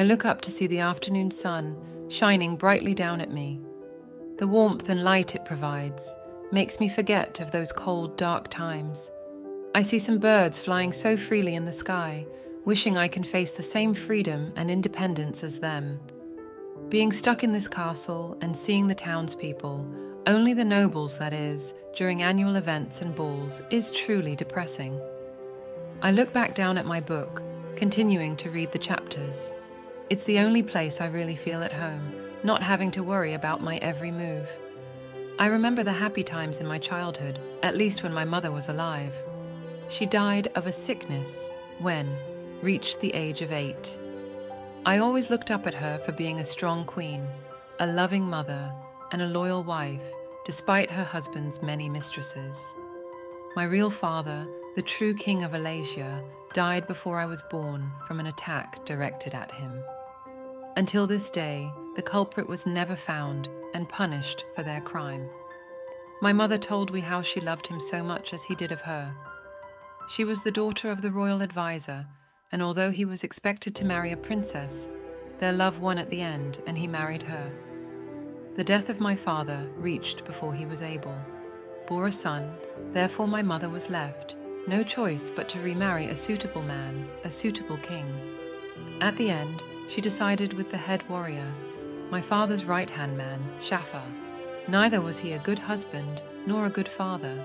I look up to see the afternoon sun shining brightly down at me. The warmth and light it provides makes me forget of those cold, dark times. I see some birds flying so freely in the sky, wishing I can face the same freedom and independence as them. Being stuck in this castle and seeing the townspeople, only the nobles, that is, during annual events and balls, is truly depressing. I look back down at my book, continuing to read the chapters. It's the only place I really feel at home, not having to worry about my every move. I remember the happy times in my childhood, at least when my mother was alive. She died of a sickness when reached the age of eight. I always looked up at her for being a strong queen, a loving mother, and a loyal wife, despite her husband's many mistresses. My real father, the true king of Alasia, died before I was born from an attack directed at him. Until this day, the culprit was never found and punished for their crime. My mother told me how she loved him so much as he did of her. She was the daughter of the royal adviser, and although he was expected to marry a princess, their love won at the end and he married her. The death of my father reached before he was able, bore a son, therefore my mother was left, no choice but to remarry a suitable man, a suitable king. At the end, she decided with the head warrior, my father's right hand man, Shafar. Neither was he a good husband nor a good father.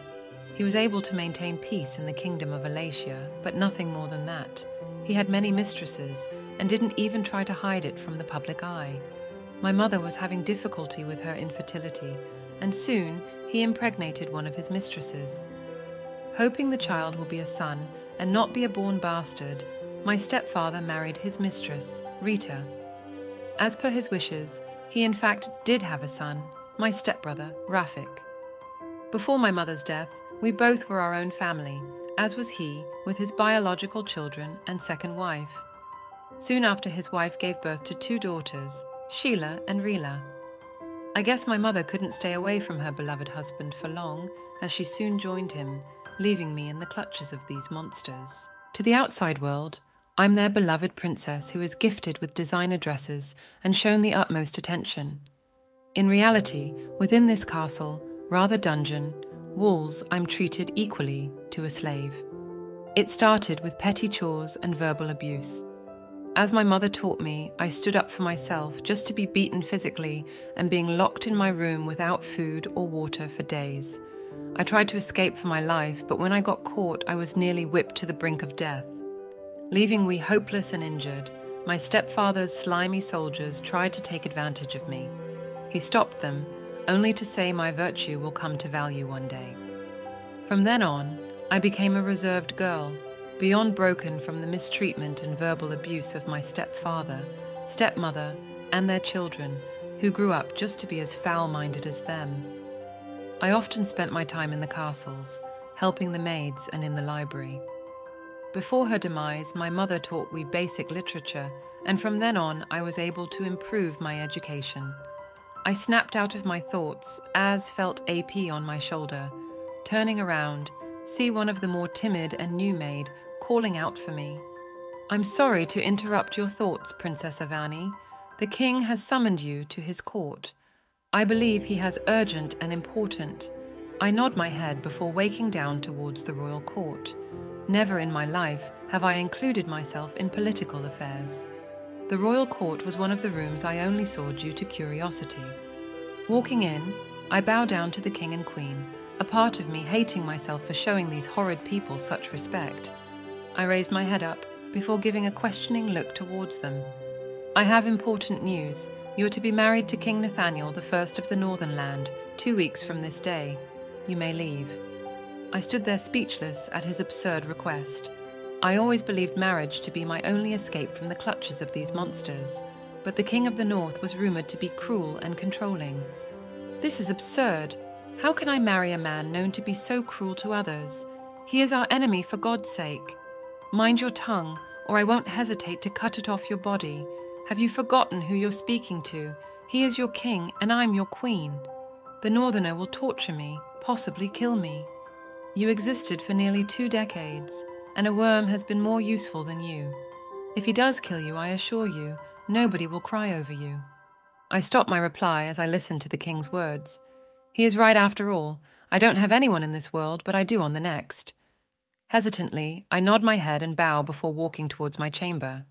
He was able to maintain peace in the kingdom of Alasia, but nothing more than that. He had many mistresses and didn't even try to hide it from the public eye. My mother was having difficulty with her infertility, and soon he impregnated one of his mistresses. Hoping the child will be a son and not be a born bastard, my stepfather married his mistress, Rita. As per his wishes, he in fact did have a son, my stepbrother, Rafik. Before my mother's death, we both were our own family, as was he with his biological children and second wife. Soon after, his wife gave birth to two daughters, Sheila and Rila. I guess my mother couldn't stay away from her beloved husband for long, as she soon joined him, leaving me in the clutches of these monsters. To the outside world, I'm their beloved princess who is gifted with designer dresses and shown the utmost attention. In reality, within this castle, rather dungeon, walls, I'm treated equally to a slave. It started with petty chores and verbal abuse. As my mother taught me, I stood up for myself just to be beaten physically and being locked in my room without food or water for days. I tried to escape for my life, but when I got caught, I was nearly whipped to the brink of death. Leaving we hopeless and injured, my stepfather's slimy soldiers tried to take advantage of me. He stopped them, only to say my virtue will come to value one day. From then on, I became a reserved girl, beyond broken from the mistreatment and verbal abuse of my stepfather, stepmother, and their children, who grew up just to be as foul minded as them. I often spent my time in the castles, helping the maids and in the library. Before her demise, my mother taught me basic literature, and from then on, I was able to improve my education. I snapped out of my thoughts as felt AP on my shoulder. Turning around, see one of the more timid and new maid calling out for me. I'm sorry to interrupt your thoughts, Princess Avani. The king has summoned you to his court. I believe he has urgent and important. I nod my head before waking down towards the royal court. Never in my life have I included myself in political affairs. The royal court was one of the rooms I only saw due to curiosity. Walking in, I bow down to the king and queen, a part of me hating myself for showing these horrid people such respect. I raised my head up before giving a questioning look towards them. I have important news. You are to be married to King Nathaniel, the first of the Northern Land, two weeks from this day. You may leave. I stood there speechless at his absurd request. I always believed marriage to be my only escape from the clutches of these monsters, but the King of the North was rumoured to be cruel and controlling. This is absurd. How can I marry a man known to be so cruel to others? He is our enemy for God's sake. Mind your tongue, or I won't hesitate to cut it off your body. Have you forgotten who you're speaking to? He is your king, and I'm your queen. The Northerner will torture me, possibly kill me. You existed for nearly two decades, and a worm has been more useful than you. If he does kill you, I assure you, nobody will cry over you. I stop my reply as I listen to the king's words. He is right after all. I don't have anyone in this world, but I do on the next. Hesitantly, I nod my head and bow before walking towards my chamber.